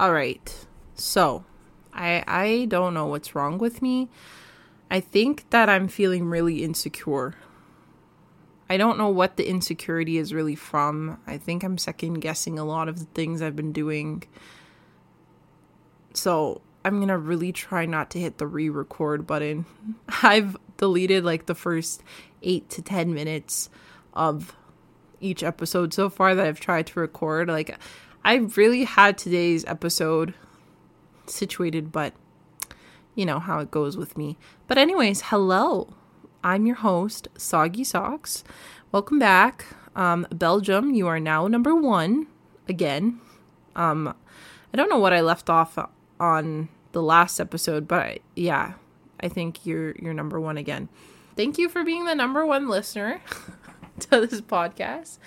All right. So, I I don't know what's wrong with me. I think that I'm feeling really insecure. I don't know what the insecurity is really from. I think I'm second guessing a lot of the things I've been doing. So, I'm going to really try not to hit the re record button. I've deleted like the first 8 to 10 minutes of each episode so far that I've tried to record. Like, I really had today's episode situated, but you know how it goes with me. But, anyways, hello. I'm your host, Soggy Socks. Welcome back. Um, Belgium, you are now number one again. Um, I don't know what I left off on the last episode, but I, yeah, I think you're you're number one again. Thank you for being the number one listener to this podcast.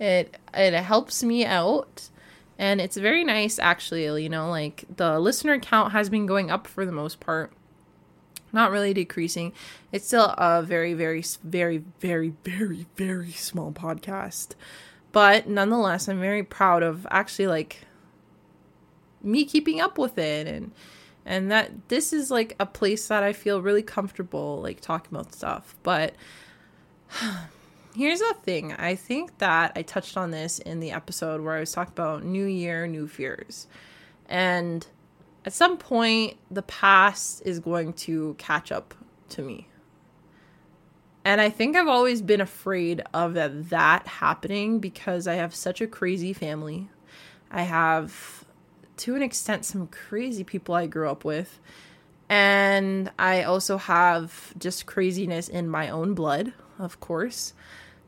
It it helps me out and it's very nice actually, you know, like the listener count has been going up for the most part. Not really decreasing. It's still a very very very very very very small podcast. But nonetheless, I'm very proud of actually like me keeping up with it and and that this is like a place that I feel really comfortable like talking about stuff. But here's the thing I think that I touched on this in the episode where I was talking about New Year, New Fears. And at some point, the past is going to catch up to me. And I think I've always been afraid of that, happening because I have such a crazy family. I have to an extent some crazy people I grew up with. And I also have just craziness in my own blood, of course.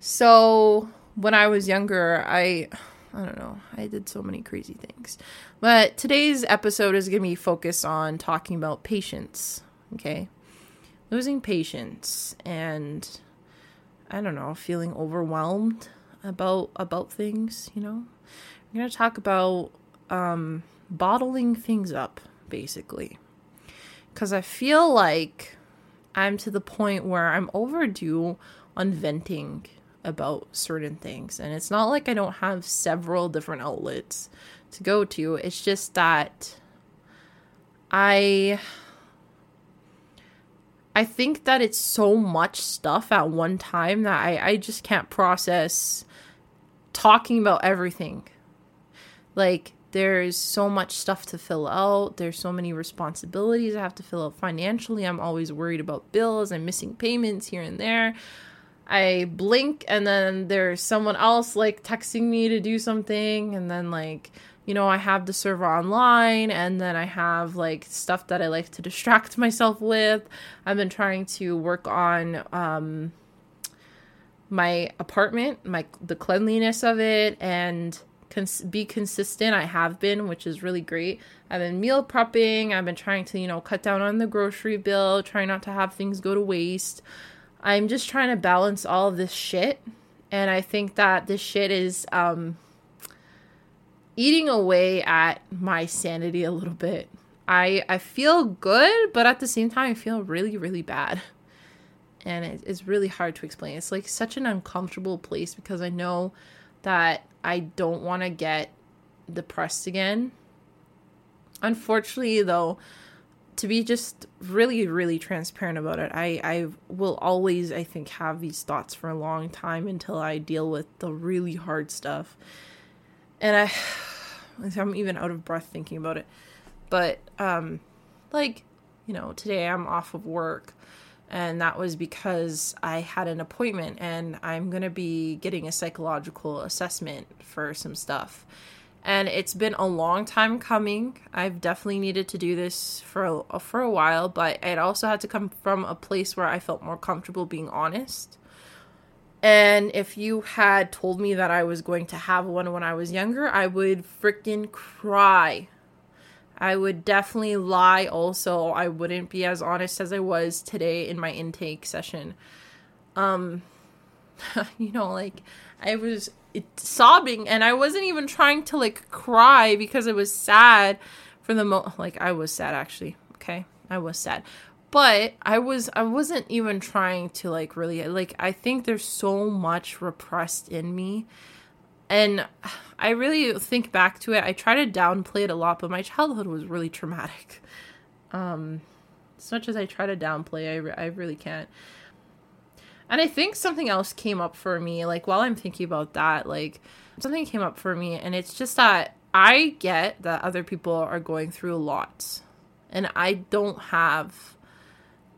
So when I was younger, I I don't know, I did so many crazy things. But today's episode is going to be focused on talking about patience, okay? Losing patience and I don't know, feeling overwhelmed about about things, you know? I'm going to talk about um bottling things up, basically. Because I feel like I'm to the point where I'm overdue on venting about certain things. And it's not like I don't have several different outlets to go to, it's just that I. I think that it's so much stuff at one time that I, I just can't process talking about everything. Like, there's so much stuff to fill out. There's so many responsibilities I have to fill out financially. I'm always worried about bills. I'm missing payments here and there. I blink and then there's someone else like texting me to do something and then like you know I have the server online and then I have like stuff that I like to distract myself with. I've been trying to work on um my apartment, my the cleanliness of it and cons- be consistent. I have been, which is really great. I've been meal prepping. I've been trying to, you know, cut down on the grocery bill, trying not to have things go to waste. I'm just trying to balance all of this shit. And I think that this shit is um, eating away at my sanity a little bit. I I feel good, but at the same time, I feel really, really bad. And it, it's really hard to explain. It's like such an uncomfortable place because I know that I don't want to get depressed again. Unfortunately, though, to be just really, really transparent about it, I, I will always, I think, have these thoughts for a long time until I deal with the really hard stuff. And I, I'm even out of breath thinking about it. But, um, like, you know, today I'm off of work and that was because I had an appointment and I'm going to be getting a psychological assessment for some stuff. And it's been a long time coming. I've definitely needed to do this for a, for a while, but it also had to come from a place where I felt more comfortable being honest. And if you had told me that I was going to have one when I was younger, I would freaking cry I would definitely lie also. I wouldn't be as honest as I was today in my intake session. Um you know, like I was sobbing and I wasn't even trying to like cry because it was sad for the mo like I was sad actually. Okay? I was sad. But I was I wasn't even trying to like really like I think there's so much repressed in me and I really think back to it. I try to downplay it a lot, but my childhood was really traumatic. Um, as much as I try to downplay, I, re- I really can't. And I think something else came up for me, like while I'm thinking about that, like something came up for me, and it's just that I get that other people are going through a lot, and I don't have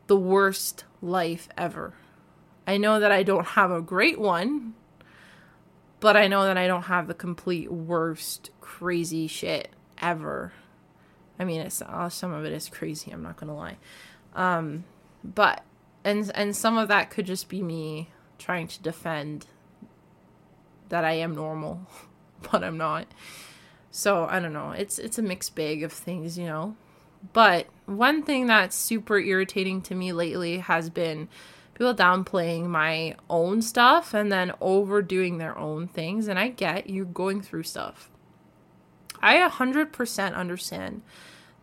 the worst life ever. I know that I don't have a great one, but I know that I don't have the complete worst crazy shit ever. I mean, it's uh, some of it is crazy. I'm not gonna lie, um, but and and some of that could just be me trying to defend that I am normal, but I'm not. So I don't know. It's it's a mixed bag of things, you know. But one thing that's super irritating to me lately has been people downplaying my own stuff and then overdoing their own things. And I get you going through stuff. I 100% understand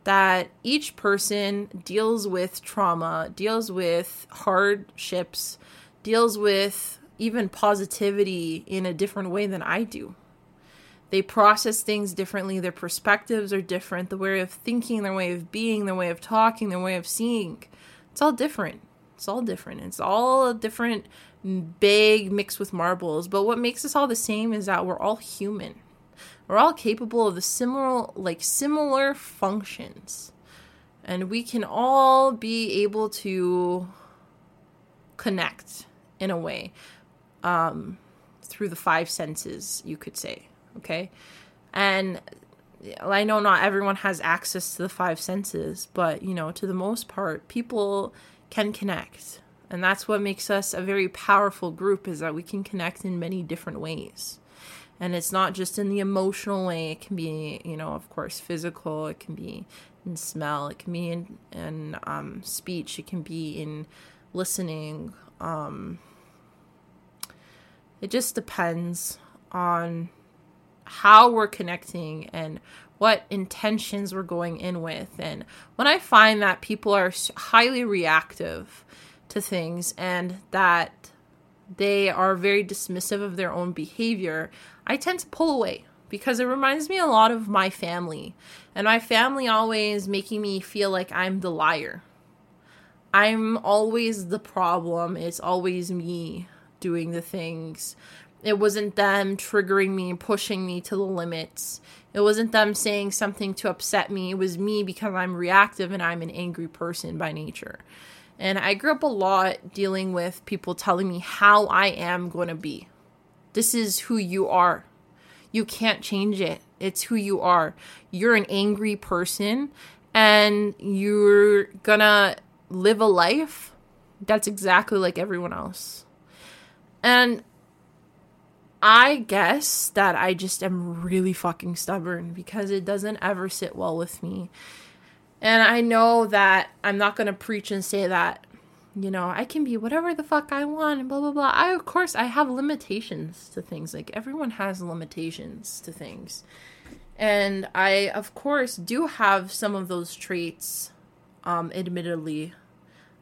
that each person deals with trauma, deals with hardships, deals with even positivity in a different way than I do. They process things differently, their perspectives are different, the way of thinking, their way of being, their way of talking, their way of seeing. It's all different. It's all different. It's all a different big mix with marbles. But what makes us all the same is that we're all human. We're all capable of the similar like similar functions. And we can all be able to connect in a way um, through the five senses, you could say. Okay. And I know not everyone has access to the five senses, but you know, to the most part, people can connect. And that's what makes us a very powerful group is that we can connect in many different ways. And it's not just in the emotional way, it can be, you know, of course, physical, it can be in smell, it can be in, in um, speech, it can be in listening. Um, it just depends on how we're connecting and what intentions we're going in with. And when I find that people are highly reactive to things and that they are very dismissive of their own behavior, I tend to pull away because it reminds me a lot of my family. And my family always making me feel like I'm the liar. I'm always the problem. It's always me doing the things it wasn't them triggering me pushing me to the limits. It wasn't them saying something to upset me. It was me because I'm reactive and I'm an angry person by nature. And I grew up a lot dealing with people telling me how I am going to be. This is who you are. You can't change it. It's who you are. You're an angry person and you're going to live a life that's exactly like everyone else. And I guess that I just am really fucking stubborn because it doesn't ever sit well with me. And I know that I'm not going to preach and say that, you know, I can be whatever the fuck I want and blah, blah, blah. I, of course, I have limitations to things. Like, everyone has limitations to things. And I, of course, do have some of those traits, um, admittedly.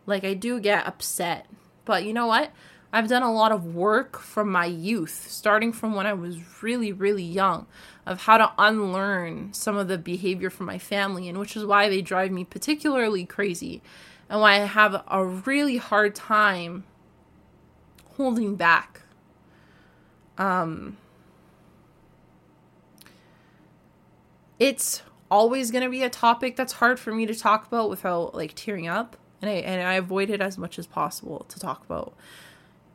Like, I do get upset. But you know what? I've done a lot of work from my youth, starting from when I was really, really young, of how to unlearn some of the behavior from my family, and which is why they drive me particularly crazy and why I have a really hard time holding back. Um, it's always going to be a topic that's hard for me to talk about without like tearing up and I and I avoid it as much as possible to talk about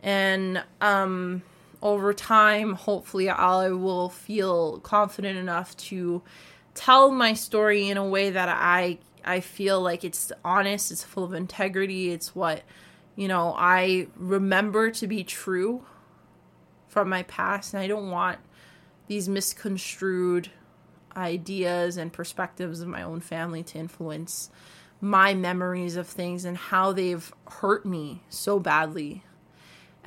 and um, over time, hopefully, I will feel confident enough to tell my story in a way that I I feel like it's honest, it's full of integrity, it's what you know I remember to be true from my past, and I don't want these misconstrued ideas and perspectives of my own family to influence my memories of things and how they've hurt me so badly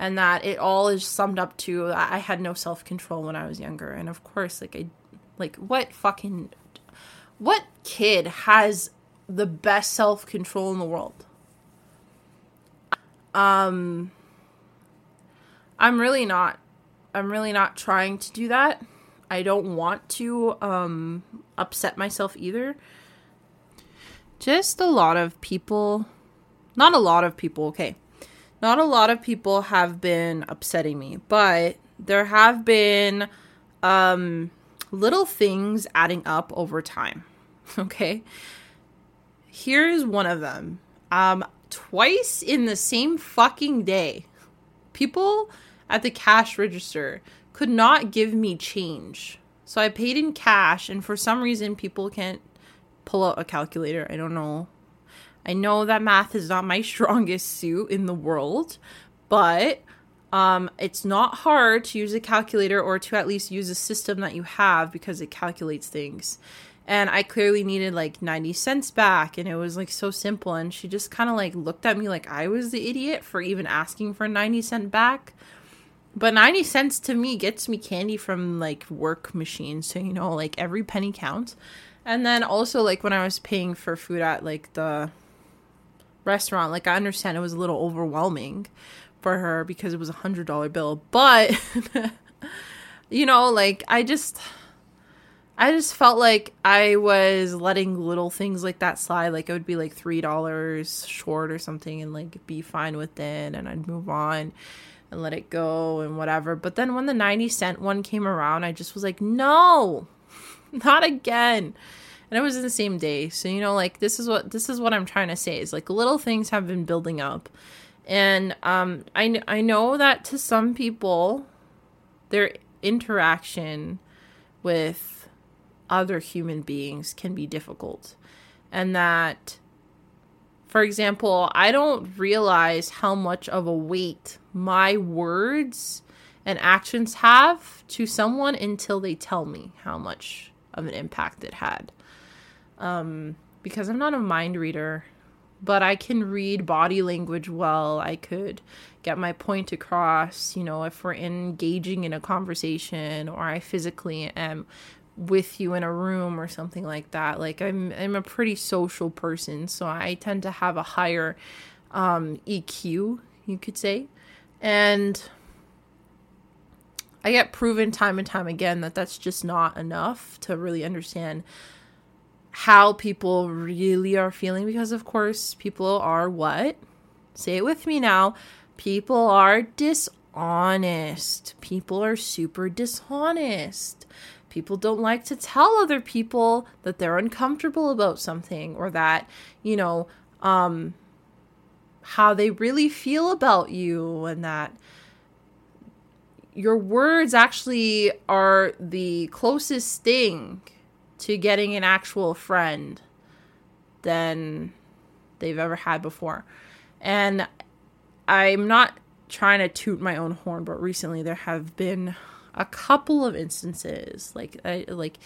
and that it all is summed up to I had no self control when I was younger, and of course, like I, like what fucking, what kid has the best self control in the world? Um, I'm really not I'm really not trying to do that. I don't want to um, upset myself either. Just a lot of people, not a lot of people, okay. Not a lot of people have been upsetting me, but there have been um, little things adding up over time. Okay. Here's one of them. Um, twice in the same fucking day, people at the cash register could not give me change. So I paid in cash, and for some reason, people can't pull out a calculator. I don't know. I know that math is not my strongest suit in the world, but um, it's not hard to use a calculator or to at least use a system that you have because it calculates things. And I clearly needed like 90 cents back, and it was like so simple. And she just kind of like looked at me like I was the idiot for even asking for 90 cent back. But 90 cents to me gets me candy from like work machines. So, you know, like every penny counts. And then also, like when I was paying for food at like the restaurant, like I understand it was a little overwhelming for her because it was a hundred dollar bill. But, you know, like I just. I just felt like I was letting little things like that slide. Like it would be like three dollars short or something, and like be fine with it, and I'd move on and let it go and whatever. But then when the 90 cent one came around, I just was like, no, not again. And it was in the same day. So, you know, like this is what this is what I'm trying to say is like little things have been building up. And um I I know that to some people their interaction with other human beings can be difficult. And that for example, I don't realize how much of a weight my words and actions have to someone until they tell me how much of an impact it had. Um, because I'm not a mind reader, but I can read body language well. I could get my point across, you know, if we're engaging in a conversation or I physically am with you in a room or something like that. Like I'm I'm a pretty social person, so I tend to have a higher um, EQ, you could say. And I get proven time and time again that that's just not enough to really understand how people really are feeling because of course people are what? Say it with me now. People are dishonest. People are super dishonest. People don't like to tell other people that they're uncomfortable about something or that, you know, um, how they really feel about you and that your words actually are the closest thing to getting an actual friend than they've ever had before. And I'm not trying to toot my own horn, but recently there have been a couple of instances, like I, like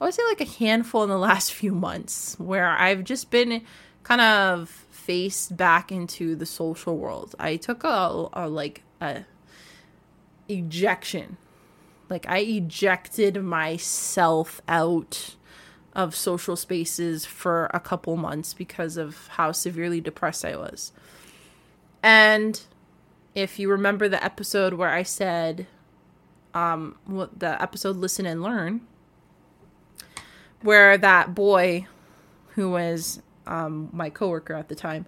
I would say like a handful in the last few months, where I've just been kind of faced back into the social world. I took a, a like a ejection, like I ejected myself out of social spaces for a couple months because of how severely depressed I was. And if you remember the episode where I said um the episode listen and learn where that boy who was um my coworker at the time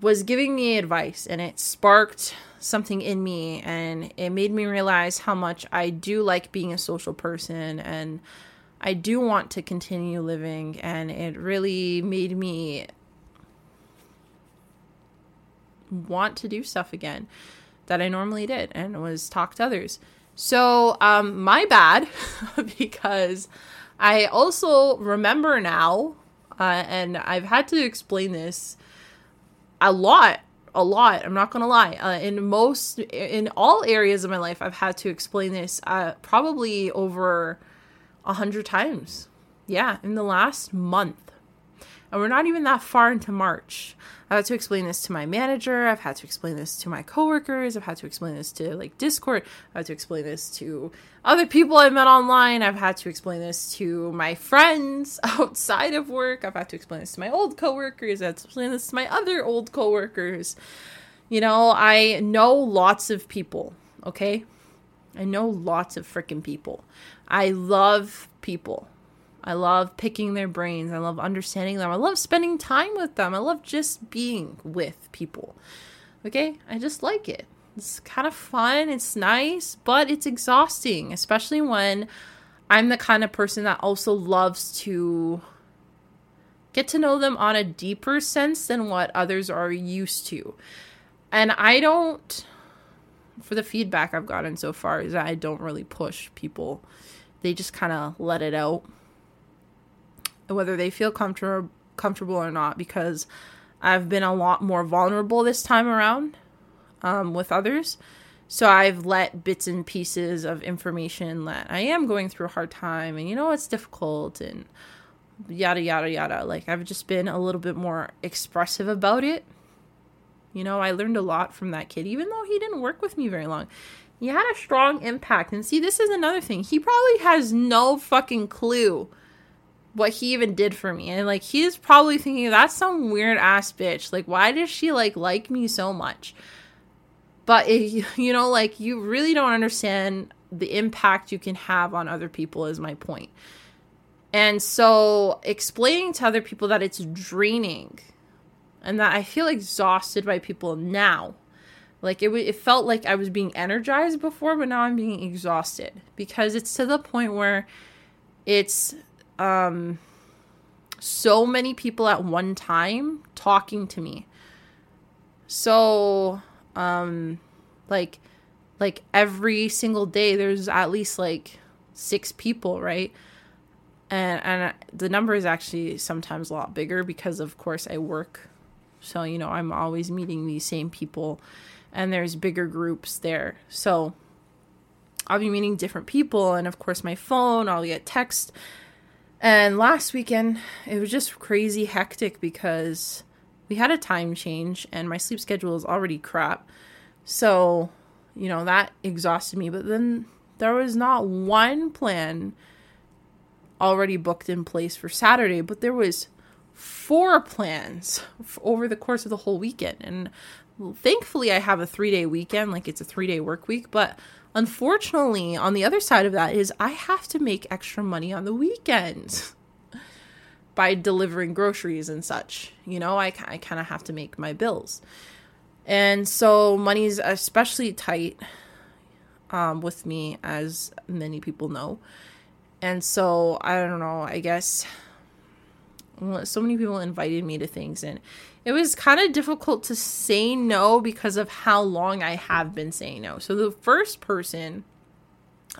was giving me advice and it sparked something in me and it made me realize how much I do like being a social person and I do want to continue living and it really made me want to do stuff again that I normally did and was talk to others. So, um, my bad, because I also remember now, uh, and I've had to explain this a lot, a lot. I'm not gonna lie. Uh, in most, in all areas of my life, I've had to explain this uh, probably over a hundred times. Yeah, in the last month, and we're not even that far into March. I've had to explain this to my manager. I've had to explain this to my coworkers. I've had to explain this to like Discord. I've had to explain this to other people I've met online. I've had to explain this to my friends outside of work. I've had to explain this to my old coworkers. I've had to explain this to my other old coworkers. You know, I know lots of people, okay? I know lots of freaking people. I love people. I love picking their brains. I love understanding them. I love spending time with them. I love just being with people. Okay? I just like it. It's kind of fun. It's nice, but it's exhausting, especially when I'm the kind of person that also loves to get to know them on a deeper sense than what others are used to. And I don't, for the feedback I've gotten so far, is that I don't really push people. They just kind of let it out whether they feel comfortable comfortable or not because I've been a lot more vulnerable this time around um, with others. So I've let bits and pieces of information that I am going through a hard time and you know it's difficult and yada yada yada. Like I've just been a little bit more expressive about it. You know, I learned a lot from that kid, even though he didn't work with me very long. He had a strong impact. And see, this is another thing. He probably has no fucking clue what he even did for me. And like he's probably thinking that's some weird ass bitch. Like why does she like like me so much? But it, you know like you really don't understand the impact you can have on other people is my point. And so explaining to other people that it's draining and that I feel exhausted by people now. Like it, it felt like I was being energized before, but now I'm being exhausted because it's to the point where it's um, so many people at one time talking to me. So, um, like, like every single day, there's at least like six people, right? And and the number is actually sometimes a lot bigger because, of course, I work. So you know, I'm always meeting these same people, and there's bigger groups there. So I'll be meeting different people, and of course, my phone. I'll get text and last weekend, it was just crazy hectic because we had a time change and my sleep schedule is already crap. So, you know, that exhausted me. But then there was not one plan already booked in place for Saturday, but there was four plans over the course of the whole weekend. And thankfully, I have a three day weekend, like it's a three day work week. But Unfortunately, on the other side of that is I have to make extra money on the weekends by delivering groceries and such. You know, I, I kind of have to make my bills. And so money's especially tight um, with me, as many people know. And so I don't know, I guess so many people invited me to things and it was kind of difficult to say no because of how long I have been saying no. So the first person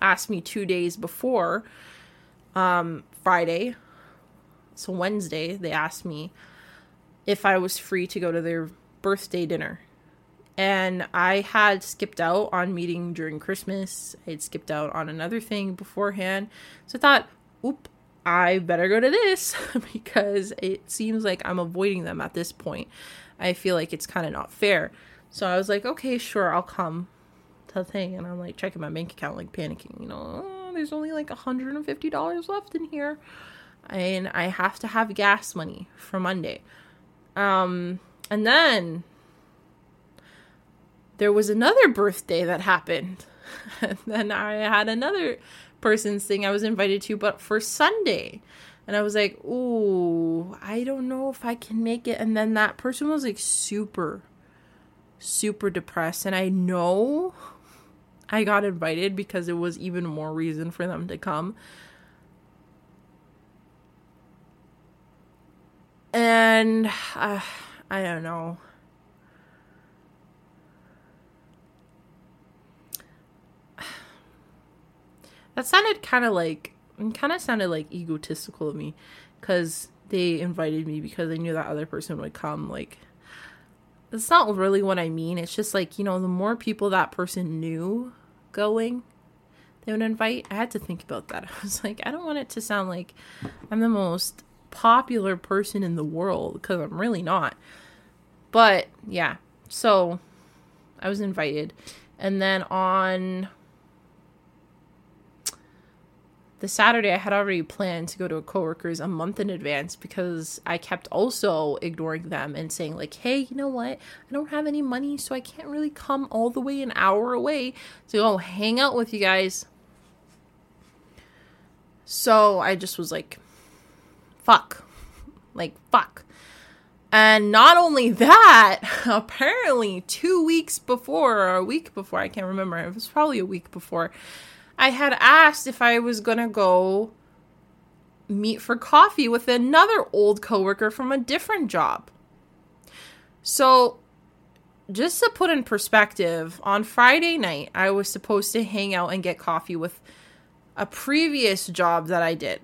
asked me 2 days before um Friday. So Wednesday they asked me if I was free to go to their birthday dinner. And I had skipped out on meeting during Christmas. I had skipped out on another thing beforehand. So I thought, oop, I better go to this because it seems like I'm avoiding them at this point. I feel like it's kind of not fair. So I was like, okay, sure, I'll come to the thing. And I'm like checking my bank account, like panicking, you know, oh, there's only like $150 left in here. And I have to have gas money for Monday. Um, and then there was another birthday that happened. and then I had another person's thing I was invited to, but for Sunday. And I was like, ooh, I don't know if I can make it. And then that person was like super, super depressed. And I know I got invited because it was even more reason for them to come. And uh, I don't know. That sounded kind of like, kind of sounded like egotistical of me, because they invited me because they knew that other person would come. Like, that's not really what I mean. It's just like you know, the more people that person knew going, they would invite. I had to think about that. I was like, I don't want it to sound like I'm the most popular person in the world because I'm really not. But yeah, so I was invited. And then on the Saturday I had already planned to go to a coworker's a month in advance because I kept also ignoring them and saying like, "Hey, you know what? I don't have any money, so I can't really come all the way an hour away to go hang out with you guys." So I just was like, "Fuck." Like, fuck. And not only that, apparently 2 weeks before or a week before, I can't remember. It was probably a week before I had asked if I was going to go meet for coffee with another old coworker from a different job. So, just to put in perspective, on Friday night, I was supposed to hang out and get coffee with a previous job that I did.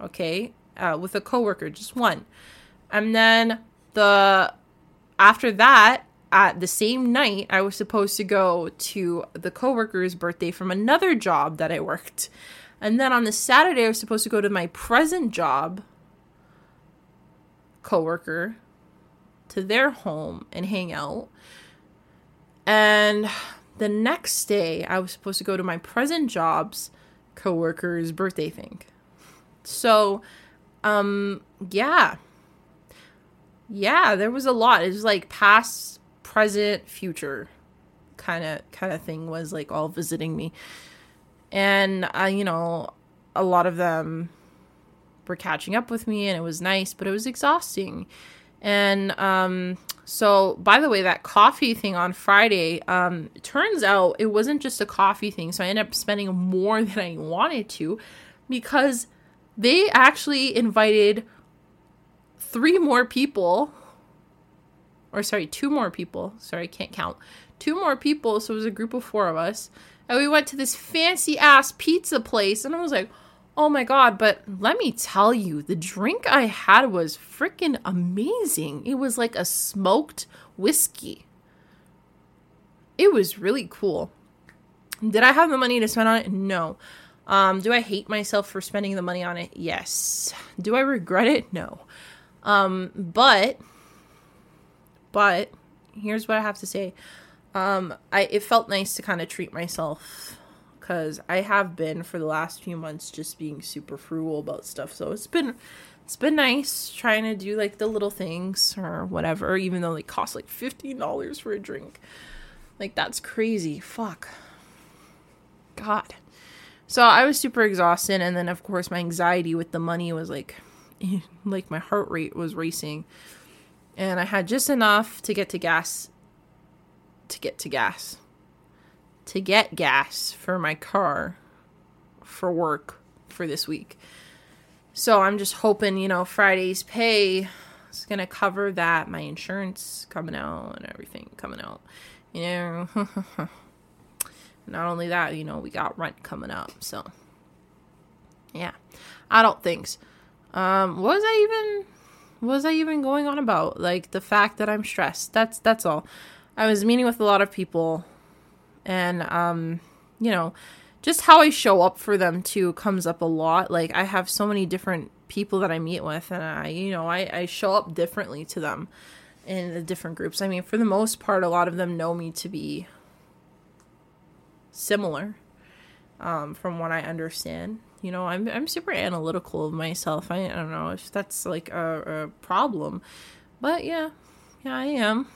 Okay, uh, with a coworker, just one. And then the after that, at the same night, I was supposed to go to the coworker's birthday from another job that I worked. And then on the Saturday, I was supposed to go to my present job coworker to their home and hang out. And the next day, I was supposed to go to my present job's coworker's birthday thing. So, um, yeah. Yeah, there was a lot. It was like past present, future kind of kind of thing was like all visiting me. And I, you know, a lot of them were catching up with me and it was nice, but it was exhausting. And um so by the way, that coffee thing on Friday, um, turns out it wasn't just a coffee thing. So I ended up spending more than I wanted to because they actually invited three more people or sorry, two more people. Sorry, I can't count. Two more people, so it was a group of four of us. And we went to this fancy ass pizza place, and I was like, oh my god, but let me tell you, the drink I had was freaking amazing. It was like a smoked whiskey. It was really cool. Did I have the money to spend on it? No. Um, do I hate myself for spending the money on it? Yes. Do I regret it? No. Um, but but here's what I have to say. Um, I it felt nice to kind of treat myself because I have been for the last few months just being super frugal about stuff. So it's been it's been nice trying to do like the little things or whatever, even though they cost like fifteen dollars for a drink. Like that's crazy. Fuck. God. So I was super exhausted, and then of course my anxiety with the money was like, like my heart rate was racing and I had just enough to get to gas to get to gas to get gas for my car for work for this week. So I'm just hoping, you know, Friday's pay is going to cover that, my insurance coming out and everything coming out. You know, not only that, you know, we got rent coming up. So yeah. Adult things. Um, what was I even what was I even going on about? Like the fact that I'm stressed. That's that's all. I was meeting with a lot of people and um you know, just how I show up for them too comes up a lot. Like I have so many different people that I meet with and I you know, I, I show up differently to them in the different groups. I mean, for the most part a lot of them know me to be similar um, from what I understand. You know, I'm I'm super analytical of myself. I, I don't know if that's like a, a problem, but yeah, yeah, I am.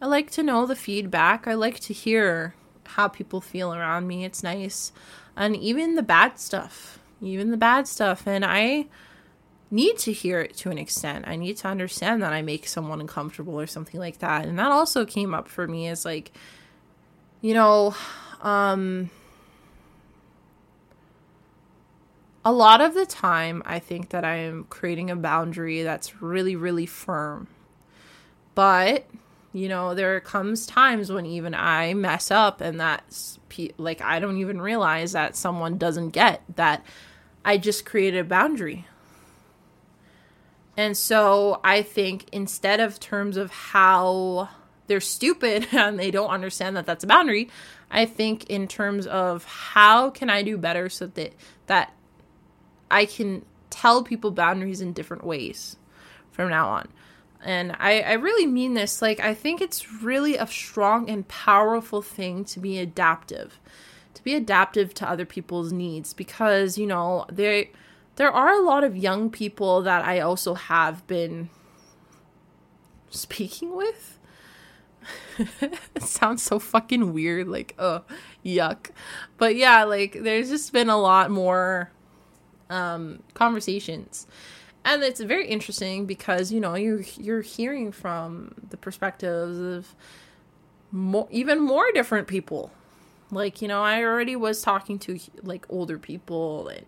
I like to know the feedback. I like to hear how people feel around me. It's nice, and even the bad stuff, even the bad stuff, and I need to hear it to an extent. I need to understand that I make someone uncomfortable or something like that. And that also came up for me as like, you know, um, a lot of the time, I think that I am creating a boundary that's really, really firm. But, you know, there comes times when even I mess up and that's like I don't even realize that someone doesn't get that I just created a boundary. And so I think instead of terms of how they're stupid and they don't understand that that's a boundary, I think in terms of how can I do better so that that I can tell people boundaries in different ways from now on. And I, I really mean this. Like, I think it's really a strong and powerful thing to be adaptive, to be adaptive to other people's needs because, you know, there there are a lot of young people that I also have been speaking with. it sounds so fucking weird like, oh, yuck. But yeah, like there's just been a lot more um conversations. And it's very interesting because you know you're you're hearing from the perspectives of more even more different people. Like you know i already was talking to like older people and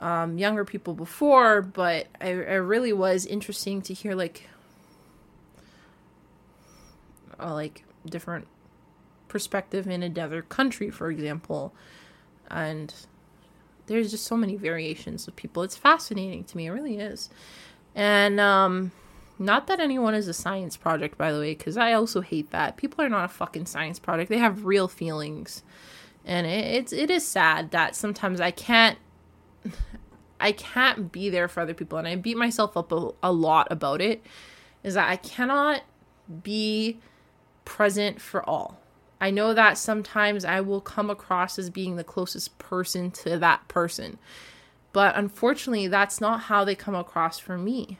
um, younger people before but I, I really was interesting to hear like uh, like different perspective in another country for example. And there's just so many variations of people. It's fascinating to me. It really is. And um not that anyone is a science project by the way cuz I also hate that. People are not a fucking science project. They have real feelings. And it, it's it is sad that sometimes I can't I can't be there for other people and I beat myself up a, a lot about it is that I cannot be present for all. I know that sometimes I will come across as being the closest person to that person. But unfortunately, that's not how they come across for me.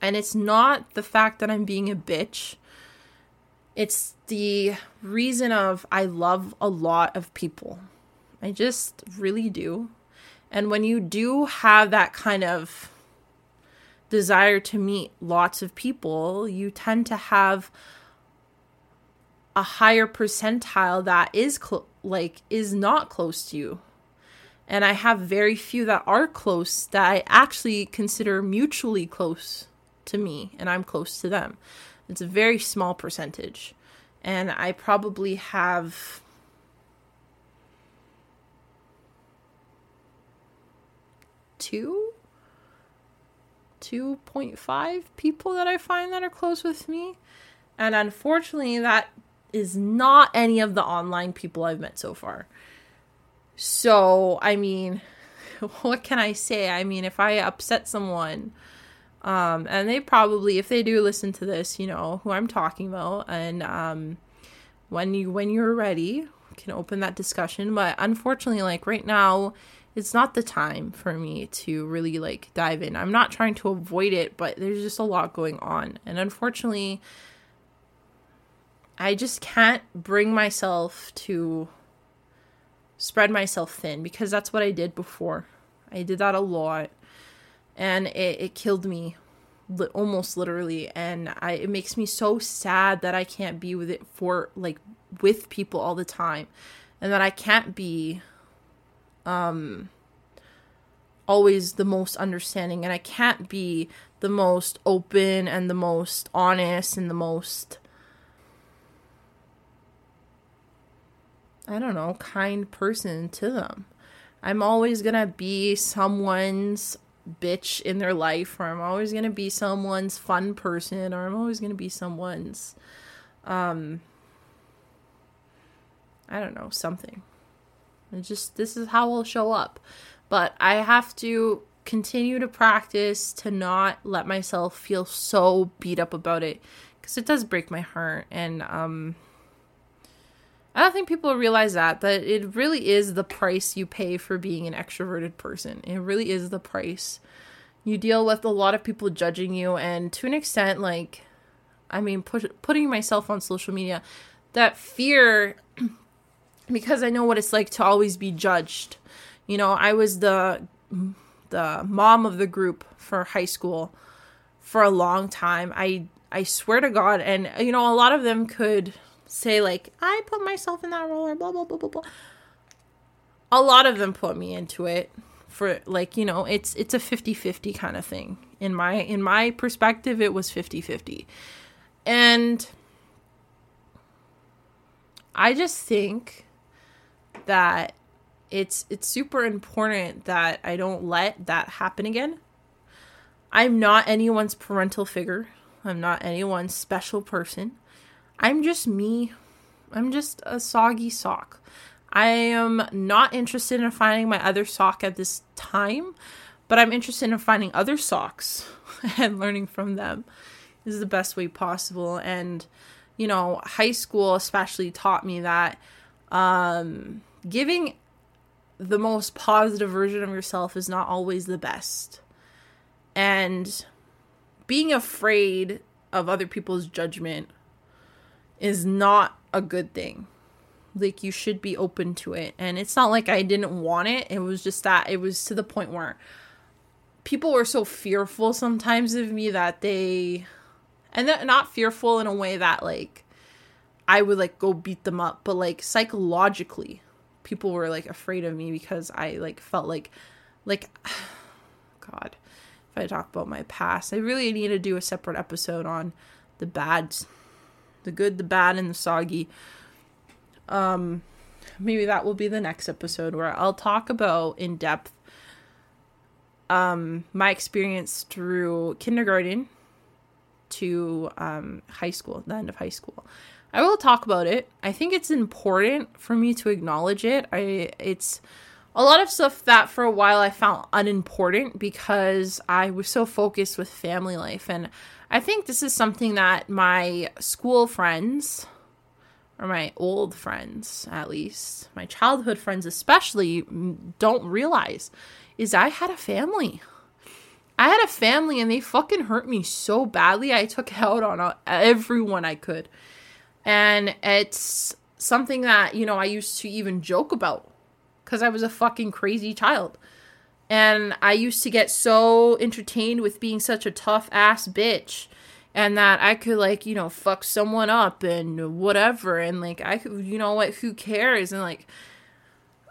And it's not the fact that I'm being a bitch. It's the reason of I love a lot of people. I just really do. And when you do have that kind of desire to meet lots of people, you tend to have a higher percentile that is cl- like is not close to you. And i have very few that are close that i actually consider mutually close to me and i'm close to them. It's a very small percentage. And i probably have two 2.5 people that i find that are close with me. And unfortunately that is not any of the online people I've met so far. So, I mean, what can I say? I mean, if I upset someone, um, and they probably, if they do listen to this, you know who I'm talking about, and um, when you when you're ready, can open that discussion. But unfortunately, like right now, it's not the time for me to really like dive in. I'm not trying to avoid it, but there's just a lot going on, and unfortunately, I just can't bring myself to spread myself thin because that's what I did before. I did that a lot and it, it killed me li- almost literally and I it makes me so sad that I can't be with it for like with people all the time and that I can't be um always the most understanding and I can't be the most open and the most honest and the most I don't know, kind person to them. I'm always gonna be someone's bitch in their life, or I'm always gonna be someone's fun person, or I'm always gonna be someone's, um, I don't know, something. It's just, this is how I'll show up. But I have to continue to practice to not let myself feel so beat up about it because it does break my heart. And, um, I don't think people realize that that it really is the price you pay for being an extroverted person. It really is the price. You deal with a lot of people judging you and to an extent like I mean put, putting myself on social media that fear because I know what it's like to always be judged. You know, I was the the mom of the group for high school for a long time. I I swear to God and you know a lot of them could say like I put myself in that role or blah blah blah blah blah. A lot of them put me into it for like, you know, it's it's a 50-50 kind of thing. In my in my perspective it was 50-50. And I just think that it's it's super important that I don't let that happen again. I'm not anyone's parental figure. I'm not anyone's special person. I'm just me. I'm just a soggy sock. I am not interested in finding my other sock at this time, but I'm interested in finding other socks and learning from them is the best way possible. And, you know, high school especially taught me that Um, giving the most positive version of yourself is not always the best. And being afraid of other people's judgment is not a good thing. Like you should be open to it. And it's not like I didn't want it. It was just that it was to the point where people were so fearful sometimes of me that they and not fearful in a way that like I would like go beat them up, but like psychologically people were like afraid of me because I like felt like like god if I talk about my past I really need to do a separate episode on the bads the good the bad and the soggy um maybe that will be the next episode where I'll talk about in depth um my experience through kindergarten to um high school the end of high school I will talk about it. I think it's important for me to acknowledge it. I it's a lot of stuff that for a while I found unimportant because I was so focused with family life and I think this is something that my school friends or my old friends at least, my childhood friends especially don't realize is I had a family. I had a family and they fucking hurt me so badly. I took out on everyone I could. And it's something that, you know, I used to even joke about because I was a fucking crazy child. And I used to get so entertained with being such a tough ass bitch and that I could like, you know, fuck someone up and whatever and like I could you know what, who cares? And like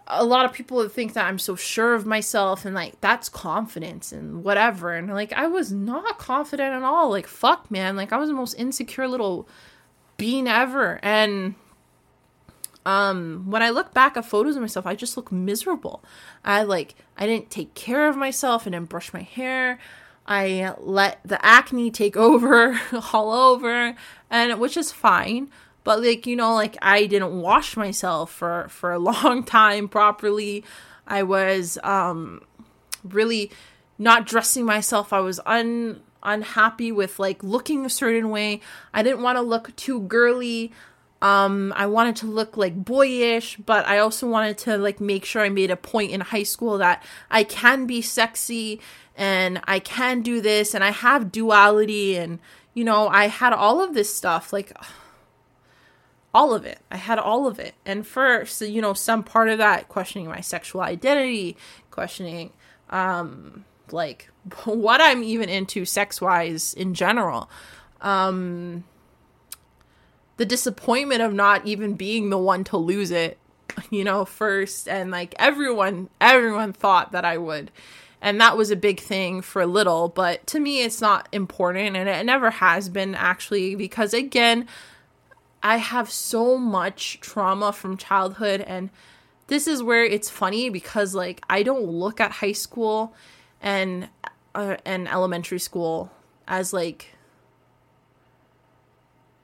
a lot of people think that I'm so sure of myself and like that's confidence and whatever. And like I was not confident at all. Like fuck man, like I was the most insecure little being ever. And um when I look back at photos of myself, I just look miserable. I like I didn't take care of myself, I didn't brush my hair. I let the acne take over all over and which is fine but like you know like i didn't wash myself for for a long time properly i was um really not dressing myself i was un unhappy with like looking a certain way. I didn't want to look too girly. Um, I wanted to look like boyish, but I also wanted to like make sure I made a point in high school that I can be sexy and I can do this and I have duality and you know, I had all of this stuff like all of it. I had all of it. And first, you know, some part of that questioning my sexual identity, questioning um like what I'm even into sex wise in general. Um, the disappointment of not even being the one to lose it, you know, first. And like everyone, everyone thought that I would. And that was a big thing for a little, but to me, it's not important. And it never has been actually, because again, I have so much trauma from childhood. And this is where it's funny because, like, I don't look at high school and uh, and elementary school as like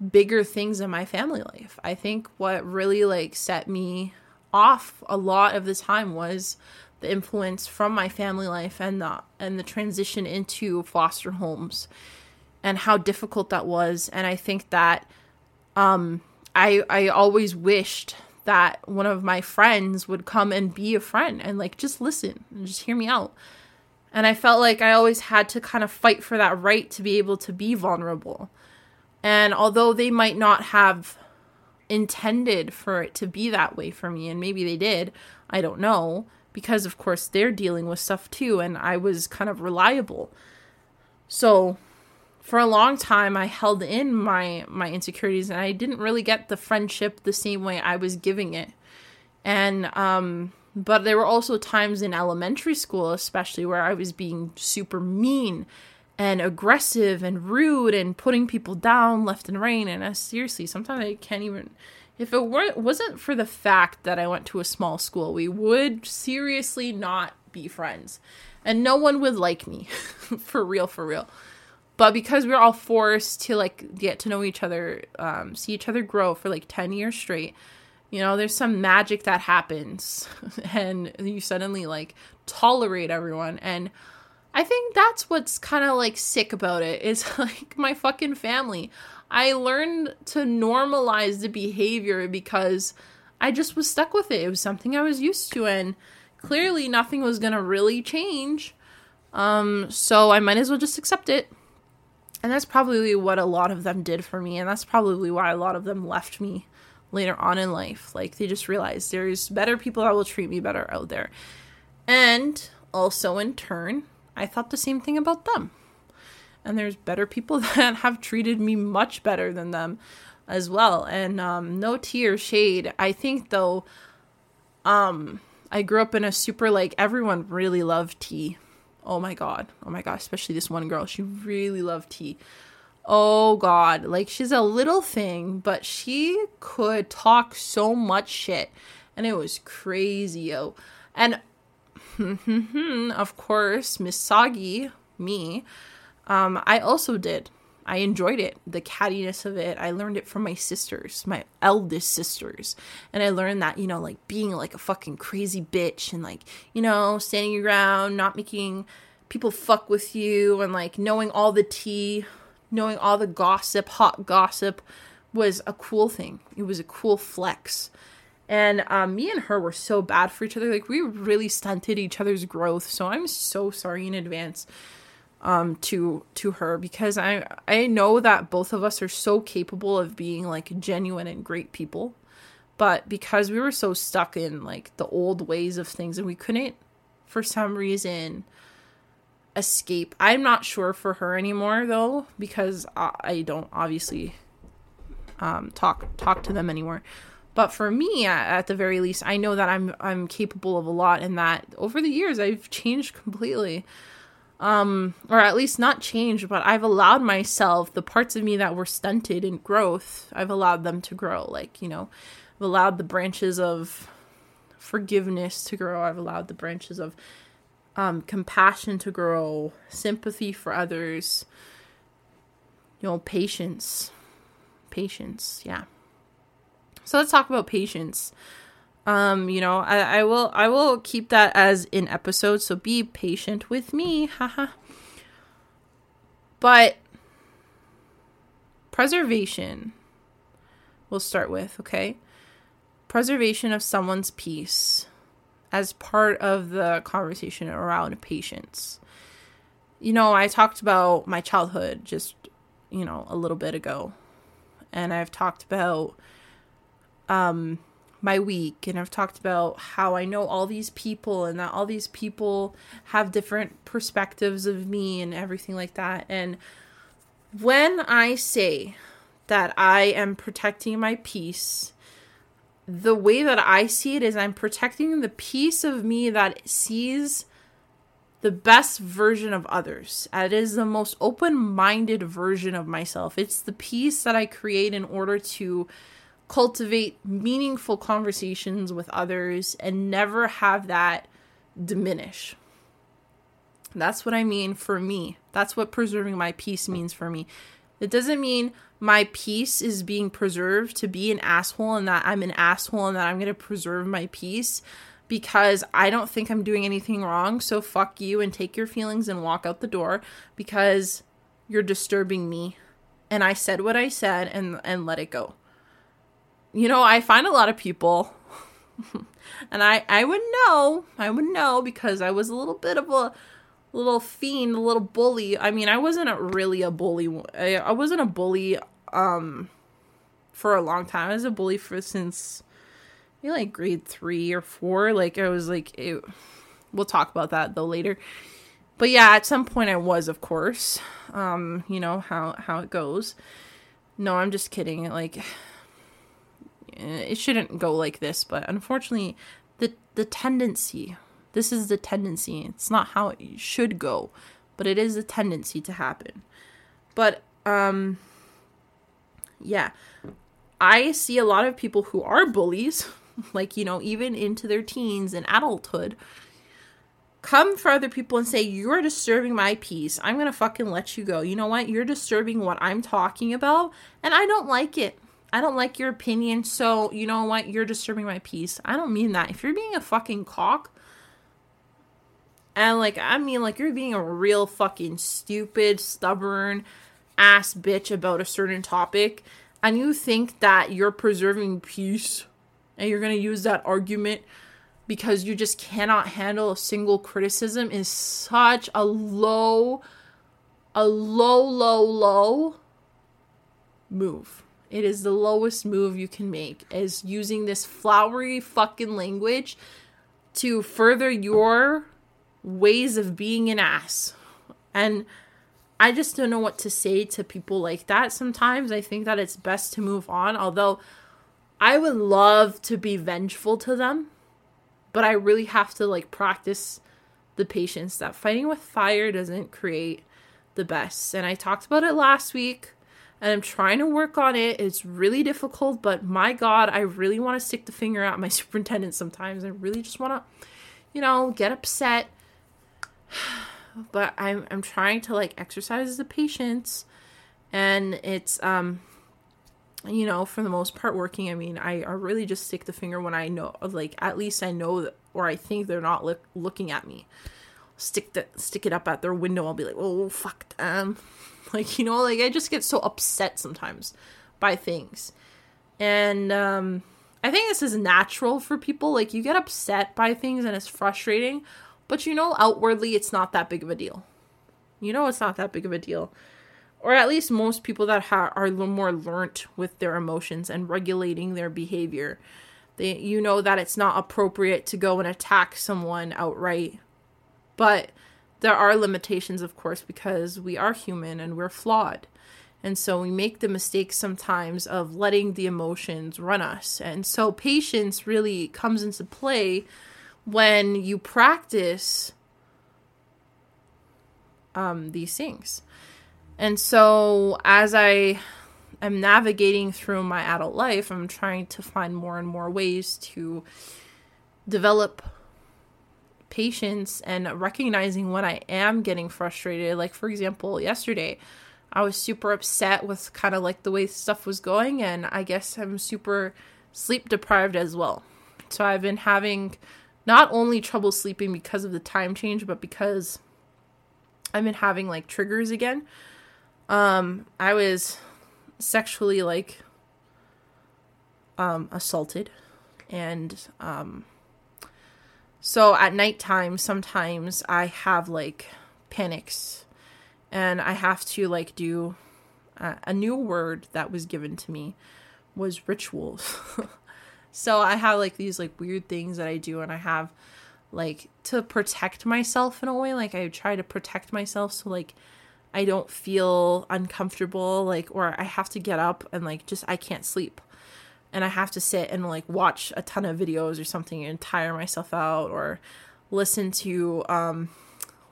bigger things in my family life. I think what really like set me off a lot of the time was the influence from my family life and the and the transition into foster homes and how difficult that was and I think that um I I always wished that one of my friends would come and be a friend and like just listen and just hear me out and I felt like I always had to kind of fight for that right to be able to be vulnerable. And although they might not have intended for it to be that way for me, and maybe they did, I don't know, because of course they're dealing with stuff too, and I was kind of reliable. So for a long time I held in my my insecurities and I didn't really get the friendship the same way I was giving it. And um but there were also times in elementary school, especially, where I was being super mean and aggressive and rude and putting people down left and right. And I, seriously, sometimes I can't even. If it weren't, wasn't for the fact that I went to a small school, we would seriously not be friends. And no one would like me. for real, for real. But because we we're all forced to like get to know each other, um, see each other grow for like 10 years straight, you know, there's some magic that happens and you suddenly like tolerate everyone. And I think that's what's kind of like sick about it is like my fucking family. I learned to normalize the behavior because I just was stuck with it. It was something I was used to, and clearly nothing was gonna really change. Um, so I might as well just accept it. And that's probably what a lot of them did for me, and that's probably why a lot of them left me later on in life. Like they just realized there's better people that will treat me better out there. And also in turn, I thought the same thing about them. And there's better people that have treated me much better than them as well. And um, no tea or shade. I think though, um, I grew up in a super like everyone really loved tea. Oh my god. Oh my god, especially this one girl. She really loved tea. Oh god, like she's a little thing, but she could talk so much shit and it was crazy, yo. And of course, Miss Soggy, me, um, I also did. I enjoyed it, the cattiness of it. I learned it from my sisters, my eldest sisters. And I learned that, you know, like being like a fucking crazy bitch and like, you know, standing around, not making people fuck with you and like knowing all the tea, knowing all the gossip, hot gossip was a cool thing. It was a cool flex. And um, me and her were so bad for each other. Like we really stunted each other's growth. So I'm so sorry in advance um to to her because I I know that both of us are so capable of being like genuine and great people. But because we were so stuck in like the old ways of things and we couldn't for some reason escape. I'm not sure for her anymore though because I, I don't obviously um talk talk to them anymore. But for me, at, the very least, I know that I'm I'm capable of a lot, and that over the years I've changed completely um, or at least not changed, but I've allowed myself the parts of me that were stunted in growth, I've allowed them to grow. Like, you know, I've allowed the branches of forgiveness to grow, I've allowed the branches of um, compassion to grow, sympathy for others, you know, patience. Patience, yeah. So let's talk about patience. Um you know I, I will i will keep that as an episode so be patient with me haha but preservation we'll start with okay? Preservation of someone's peace as part of the conversation around patience. You know i talked about my childhood just you know a little bit ago and i've talked about um my week and I've talked about how I know all these people and that all these people have different perspectives of me and everything like that. And when I say that I am protecting my peace, the way that I see it is I'm protecting the piece of me that sees the best version of others. It is the most open minded version of myself. It's the piece that I create in order to cultivate meaningful conversations with others and never have that diminish. That's what I mean for me. That's what preserving my peace means for me. It doesn't mean my peace is being preserved to be an asshole and that I'm an asshole and that I'm going to preserve my peace because I don't think I'm doing anything wrong. So fuck you and take your feelings and walk out the door because you're disturbing me. And I said what I said and and let it go you know, I find a lot of people, and I I would know, I would know because I was a little bit of a little fiend, a little bully. I mean, I wasn't a, really a bully. I, I wasn't a bully um for a long time. I was a bully for since maybe like grade three or four. Like I was like, it, we'll talk about that though later. But yeah, at some point I was, of course. Um, you know how how it goes. No, I'm just kidding. Like it shouldn't go like this, but unfortunately, the the tendency, this is the tendency. It's not how it should go, but it is a tendency to happen. But um yeah, I see a lot of people who are bullies, like you know, even into their teens and adulthood, come for other people and say, You're disturbing my peace. I'm gonna fucking let you go. You know what? You're disturbing what I'm talking about, and I don't like it. I don't like your opinion, so you know what? You're disturbing my peace. I don't mean that. If you're being a fucking cock, and like, I mean, like, you're being a real fucking stupid, stubborn ass bitch about a certain topic, and you think that you're preserving peace and you're going to use that argument because you just cannot handle a single criticism is such a low a low low low move it is the lowest move you can make is using this flowery fucking language to further your ways of being an ass. And I just don't know what to say to people like that sometimes. I think that it's best to move on, although I would love to be vengeful to them, but I really have to like practice the patience that fighting with fire doesn't create the best. And I talked about it last week and I'm trying to work on it. It's really difficult, but my God, I really want to stick the finger at my superintendent sometimes. I really just want to, you know, get upset. But I'm I'm trying to like exercise the patience, and it's um, you know, for the most part working. I mean, I, I really just stick the finger when I know, like at least I know that, or I think they're not look, looking at me. Stick the stick it up at their window. I'll be like, oh fuck them Like, you know, like I just get so upset sometimes by things. And um I think this is natural for people. Like you get upset by things and it's frustrating, but you know outwardly it's not that big of a deal. You know it's not that big of a deal. Or at least most people that ha- are a little more learnt with their emotions and regulating their behavior. They you know that it's not appropriate to go and attack someone outright. But there are limitations, of course, because we are human and we're flawed. And so we make the mistake sometimes of letting the emotions run us. And so patience really comes into play when you practice um, these things. And so as I am navigating through my adult life, I'm trying to find more and more ways to develop patience and recognizing when I am getting frustrated. Like, for example, yesterday, I was super upset with kind of like the way stuff was going, and I guess I'm super sleep deprived as well. So I've been having not only trouble sleeping because of the time change, but because I've been having like triggers again. Um, I was sexually like um assaulted and um so at nighttime, sometimes I have like panics. And I have to like do uh, a new word that was given to me was rituals. so I have like these like weird things that I do and I have like to protect myself in a way. Like I try to protect myself so like I don't feel uncomfortable like or I have to get up and like just I can't sleep and I have to sit and like watch a ton of videos or something and tire myself out or listen to um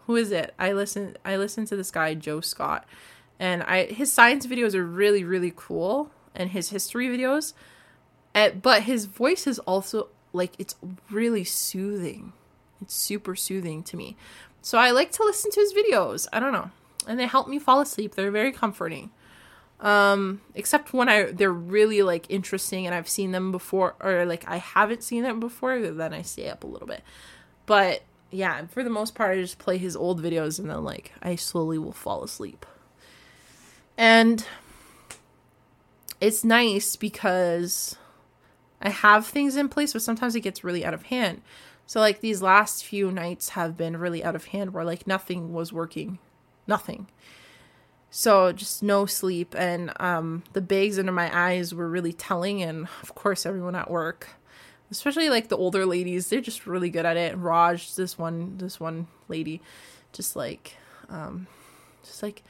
who is it? I listen I listen to this guy Joe Scott and I his science videos are really really cool and his history videos uh, but his voice is also like it's really soothing. It's super soothing to me. So I like to listen to his videos. I don't know. And they help me fall asleep. They're very comforting um except when i they're really like interesting and i've seen them before or like i haven't seen them before then i stay up a little bit. But yeah for the most part i just play his old videos and then like i slowly will fall asleep. And it's nice because i have things in place but sometimes it gets really out of hand. So like these last few nights have been really out of hand where like nothing was working. Nothing so just no sleep and um, the bags under my eyes were really telling and of course everyone at work especially like the older ladies they're just really good at it. Raj this one this one lady just like um just like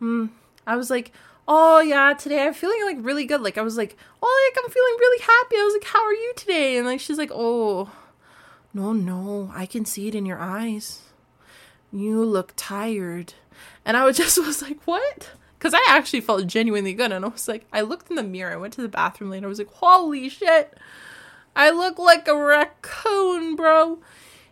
mm, i was like oh yeah today i'm feeling like really good. Like i was like oh like i'm feeling really happy. I was like how are you today? And like she's like oh no no i can see it in your eyes. You look tired and I was just was like, what? Because I actually felt genuinely good. And I was like, I looked in the mirror. I went to the bathroom later. I was like, holy shit. I look like a raccoon, bro.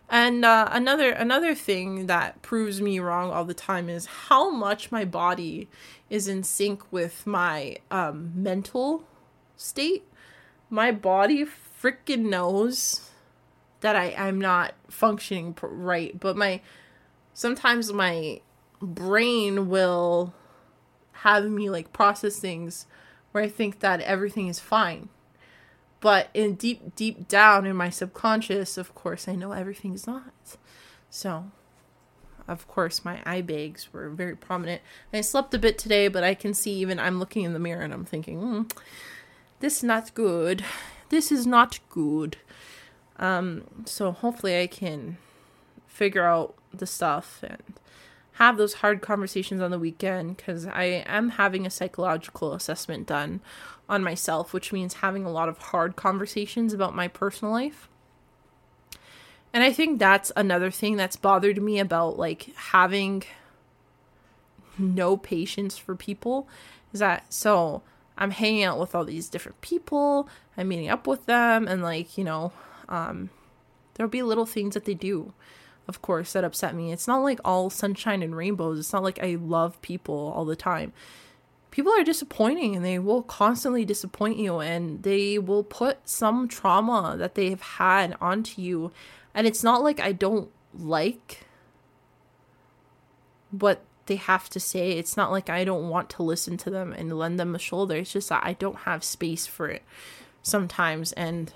And uh, another another thing that proves me wrong all the time is how much my body is in sync with my um, mental state. My body freaking knows that I I'm not functioning right, but my sometimes my brain will have me like process things where I think that everything is fine. but in deep, deep down in my subconscious, of course, I know everything's not. So, of course, my eye bags were very prominent. I slept a bit today, but I can see even I'm looking in the mirror and I'm thinking, mm, this is not good. This is not good. Um, so hopefully I can figure out the stuff and have those hard conversations on the weekend because I am having a psychological assessment done on myself, which means having a lot of hard conversations about my personal life. And I think that's another thing that's bothered me about like having no patience for people is that so I'm hanging out with all these different people, I'm meeting up with them and like, you know, um there'll be little things that they do of course that upset me. It's not like all sunshine and rainbows. It's not like I love people all the time people are disappointing and they will constantly disappoint you and they will put some trauma that they've had onto you. And it's not like I don't like what they have to say. It's not like I don't want to listen to them and lend them a shoulder. It's just that I don't have space for it sometimes. And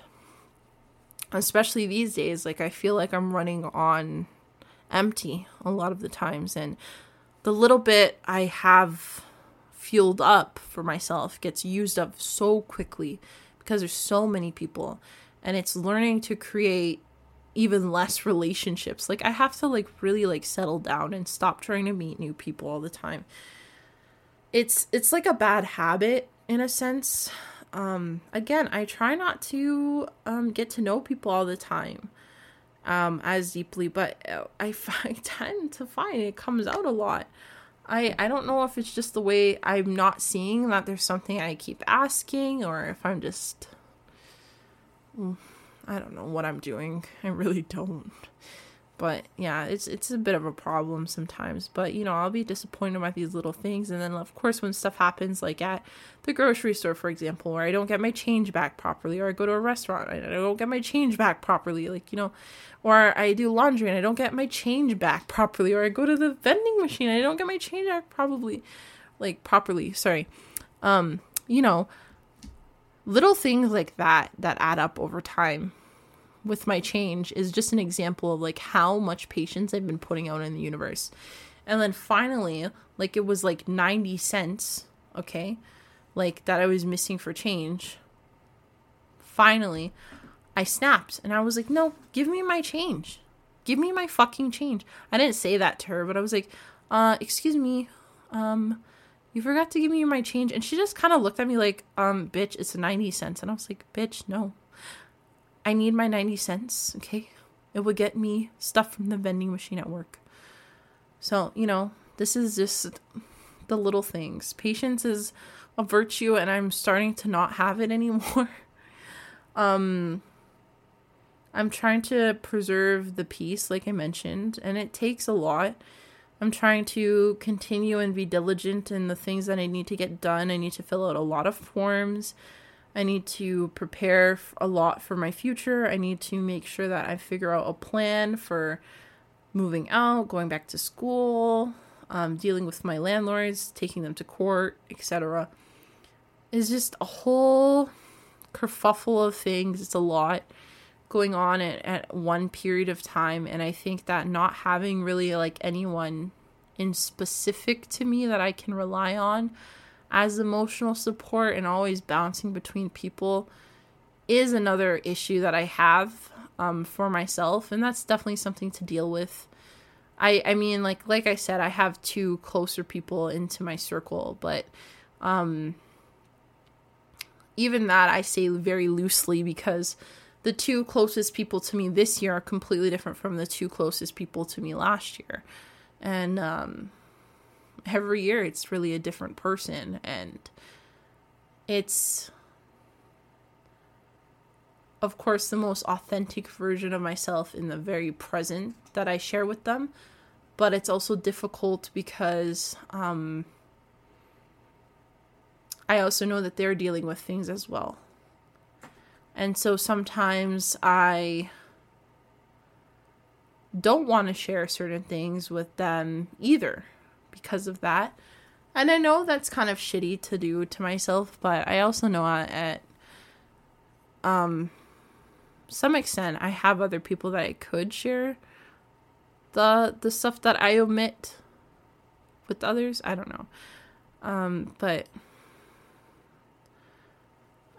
especially these days, like I feel like I'm running on empty a lot of the times. And the little bit I have fueled up for myself gets used up so quickly because there's so many people. And it's learning to create even less relationships. Like i have to like really like settle down and stop trying to meet new people all the time. It's it's like a bad habit in a sense um again i try not to um get to know people all the time um as deeply but uh, i, I tend to find it comes out a lot I I don't know if it's just the way I'm not seeing that there's something I keep asking or if I'm just mm, I don't know what I'm doing. I really don't. But yeah, it's it's a bit of a problem sometimes. But you know, I'll be disappointed about these little things, and then of course when stuff happens, like at the grocery store, for example, where I don't get my change back properly, or I go to a restaurant and I don't get my change back properly, like you know, or I do laundry and I don't get my change back properly, or I go to the vending machine and I don't get my change back probably, like properly. Sorry, um, you know, little things like that that add up over time with my change is just an example of like how much patience I've been putting out in the universe. And then finally, like it was like 90 cents, okay? Like that I was missing for change. Finally, I snapped and I was like, "No, give me my change. Give me my fucking change." I didn't say that to her, but I was like, "Uh, excuse me. Um, you forgot to give me my change." And she just kind of looked at me like, "Um, bitch, it's 90 cents." And I was like, "Bitch, no." I need my 90 cents, okay? It would get me stuff from the vending machine at work. So, you know, this is just the little things. Patience is a virtue and I'm starting to not have it anymore. um I'm trying to preserve the peace like I mentioned, and it takes a lot. I'm trying to continue and be diligent in the things that I need to get done. I need to fill out a lot of forms. I need to prepare a lot for my future. I need to make sure that I figure out a plan for moving out, going back to school, um, dealing with my landlords, taking them to court, etc. It's just a whole kerfuffle of things. It's a lot going on at, at one period of time. And I think that not having really like anyone in specific to me that I can rely on as emotional support and always bouncing between people is another issue that I have um, for myself, and that's definitely something to deal with. I I mean, like like I said, I have two closer people into my circle, but um, even that I say very loosely because the two closest people to me this year are completely different from the two closest people to me last year, and um, every year it's really a different person and it's of course the most authentic version of myself in the very present that I share with them but it's also difficult because um, I also know that they're dealing with things as well. And so sometimes I don't want to share certain things with them either because of that. And I know that's kind of shitty to do to myself, but I also know at um some extent I have other people that I could share the the stuff that I omit with others. I don't know. Um but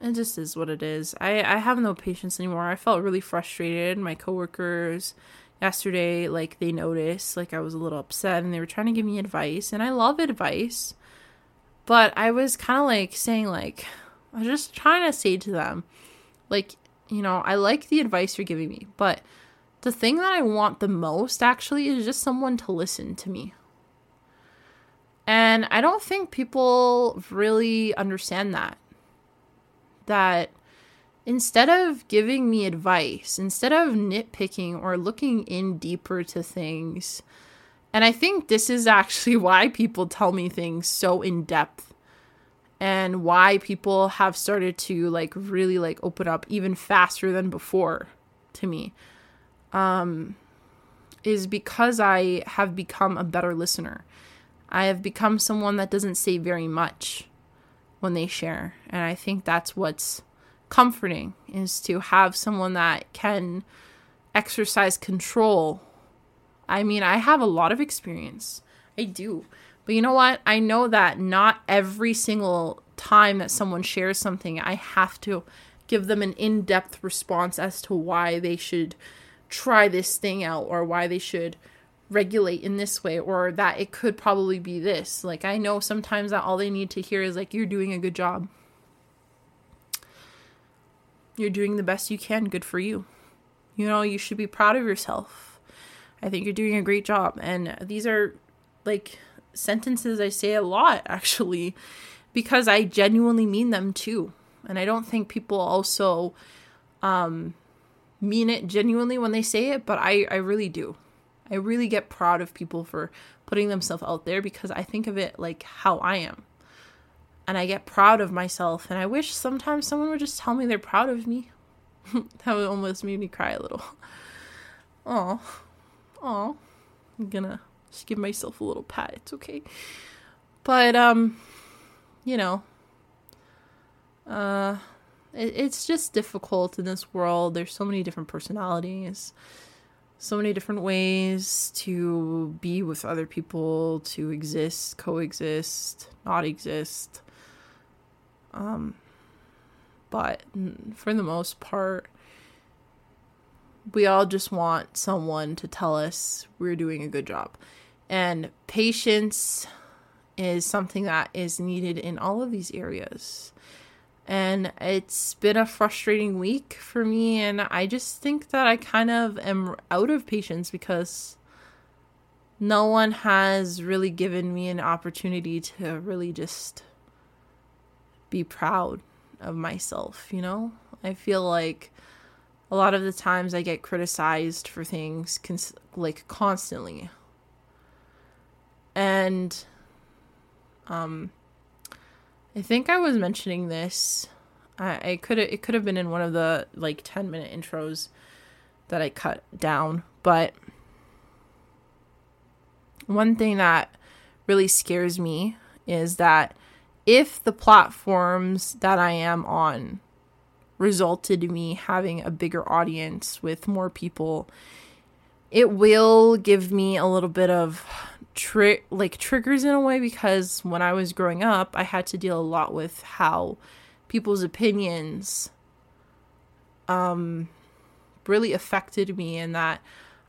it just is what it is. I I have no patience anymore. I felt really frustrated. My coworkers yesterday like they noticed like I was a little upset and they were trying to give me advice and I love advice. But I was kind of like saying like I was just trying to say to them like you know, I like the advice you're giving me, but the thing that I want the most actually is just someone to listen to me. And I don't think people really understand that. That instead of giving me advice, instead of nitpicking or looking in deeper to things, and I think this is actually why people tell me things so in depth and why people have started to like really like open up even faster than before to me um is because I have become a better listener. I have become someone that doesn't say very much when they share. And I think that's what's comforting is to have someone that can exercise control. I mean, I have a lot of experience. I do. But you know what? I know that not every single time that someone shares something, I have to give them an in depth response as to why they should try this thing out or why they should regulate in this way or that it could probably be this. Like, I know sometimes that all they need to hear is, like, you're doing a good job. You're doing the best you can. Good for you. You know, you should be proud of yourself. I think you're doing a great job. And these are like sentences I say a lot actually because I genuinely mean them too. And I don't think people also um, mean it genuinely when they say it, but I, I really do. I really get proud of people for putting themselves out there because I think of it like how I am. And I get proud of myself. And I wish sometimes someone would just tell me they're proud of me. that would almost made me cry a little. Oh, oh, I'm gonna just give myself a little pat. It's okay. But um, you know, uh, it, it's just difficult in this world. There's so many different personalities, so many different ways to be with other people, to exist, coexist, not exist. Um, but for the most part, we all just want someone to tell us we're doing a good job. And patience is something that is needed in all of these areas. And it's been a frustrating week for me, and I just think that I kind of am out of patience because no one has really given me an opportunity to really just be proud of myself, you know? I feel like a lot of the times I get criticized for things cons- like constantly and um I think I was mentioning this. I, I could it could have been in one of the like 10 minute intros that I cut down, but one thing that really scares me is that if the platforms that I am on resulted in me having a bigger audience with more people, it will give me a little bit of tri- like triggers in a way because when I was growing up, I had to deal a lot with how people's opinions um really affected me and that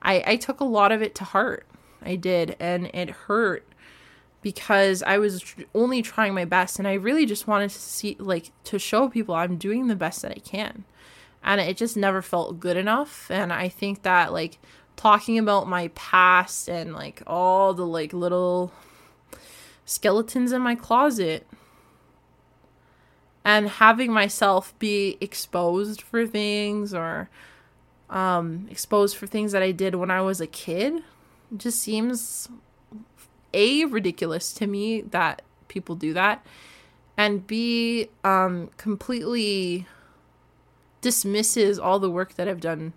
I I took a lot of it to heart. I did and it hurt because I was only trying my best and I really just wanted to see like to show people I'm doing the best that I can. And it just never felt good enough and I think that like talking about my past and like all the like little skeletons in my closet and having myself be exposed for things or um exposed for things that I did when I was a kid just seems a ridiculous to me that people do that and b um completely dismisses all the work that I've done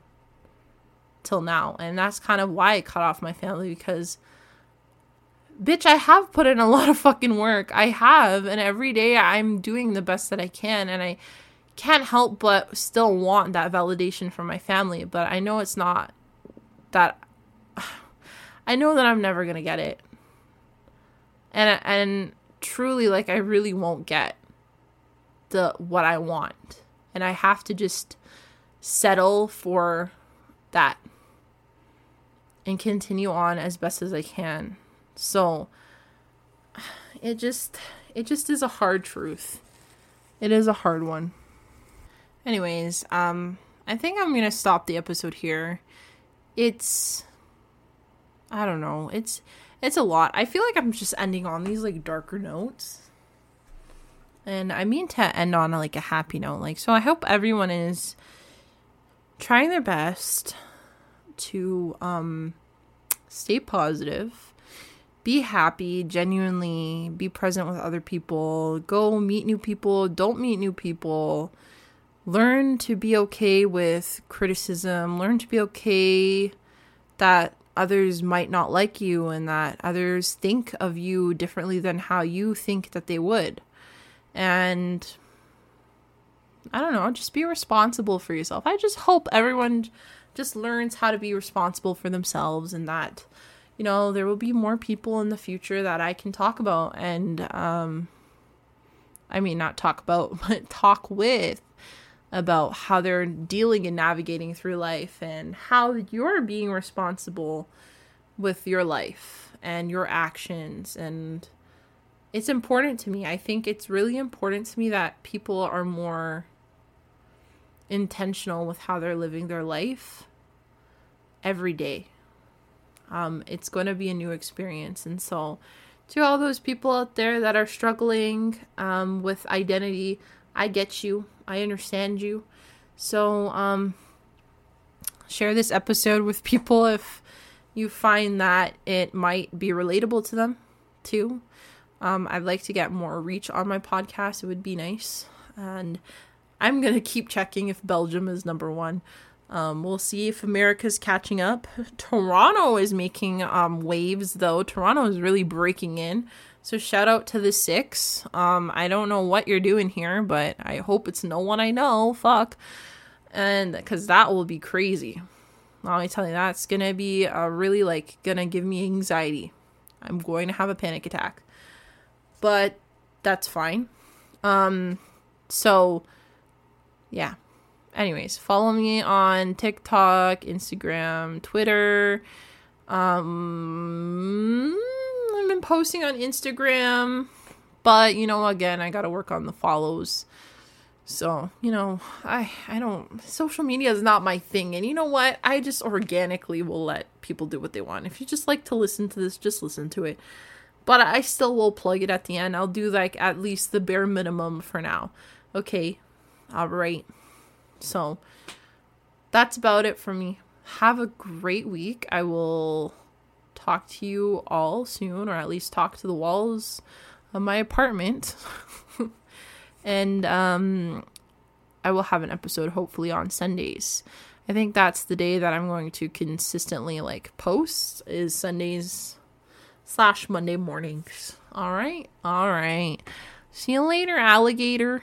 till now. And that's kind of why I cut off my family because bitch, I have put in a lot of fucking work. I have, and every day I'm doing the best that I can and I can't help but still want that validation from my family, but I know it's not that I know that I'm never going to get it. And and truly like I really won't get the what I want. And I have to just settle for that and continue on as best as I can. So it just it just is a hard truth. It is a hard one. Anyways, um I think I'm going to stop the episode here. It's I don't know. It's it's a lot. I feel like I'm just ending on these like darker notes. And I mean to end on like a happy note. Like so I hope everyone is trying their best to um stay positive, be happy, genuinely be present with other people, go meet new people, don't meet new people. Learn to be okay with criticism, learn to be okay that others might not like you and that others think of you differently than how you think that they would. And I don't know, just be responsible for yourself. I just hope everyone just learns how to be responsible for themselves and that you know there will be more people in the future that I can talk about and um I mean not talk about but talk with about how they're dealing and navigating through life and how you're being responsible with your life and your actions and it's important to me. I think it's really important to me that people are more intentional with how they're living their life every day. Um, it's going to be a new experience. And so, to all those people out there that are struggling um, with identity, I get you. I understand you. So, um, share this episode with people if you find that it might be relatable to them too. Um, I'd like to get more reach on my podcast. It would be nice. And I'm going to keep checking if Belgium is number one. Um, we'll see if America's catching up. Toronto is making um, waves, though. Toronto is really breaking in. So shout out to the six. Um, I don't know what you're doing here, but I hope it's no one I know. Fuck, and because that will be crazy. Let me tell you, that's gonna be uh, really like gonna give me anxiety. I'm going to have a panic attack, but that's fine. Um, so yeah. Anyways, follow me on TikTok, Instagram, Twitter. Um, I've been posting on Instagram, but you know, again, I got to work on the follows. So, you know, I I don't social media is not my thing. And you know what? I just organically will let people do what they want. If you just like to listen to this, just listen to it. But I still will plug it at the end. I'll do like at least the bare minimum for now. Okay. All right. So, that's about it for me. Have a great week. I will talk to you all soon, or at least talk to the walls of my apartment. and um, I will have an episode hopefully on Sundays. I think that's the day that I'm going to consistently like post is Sundays slash Monday mornings. All right, all right. See you later, alligator.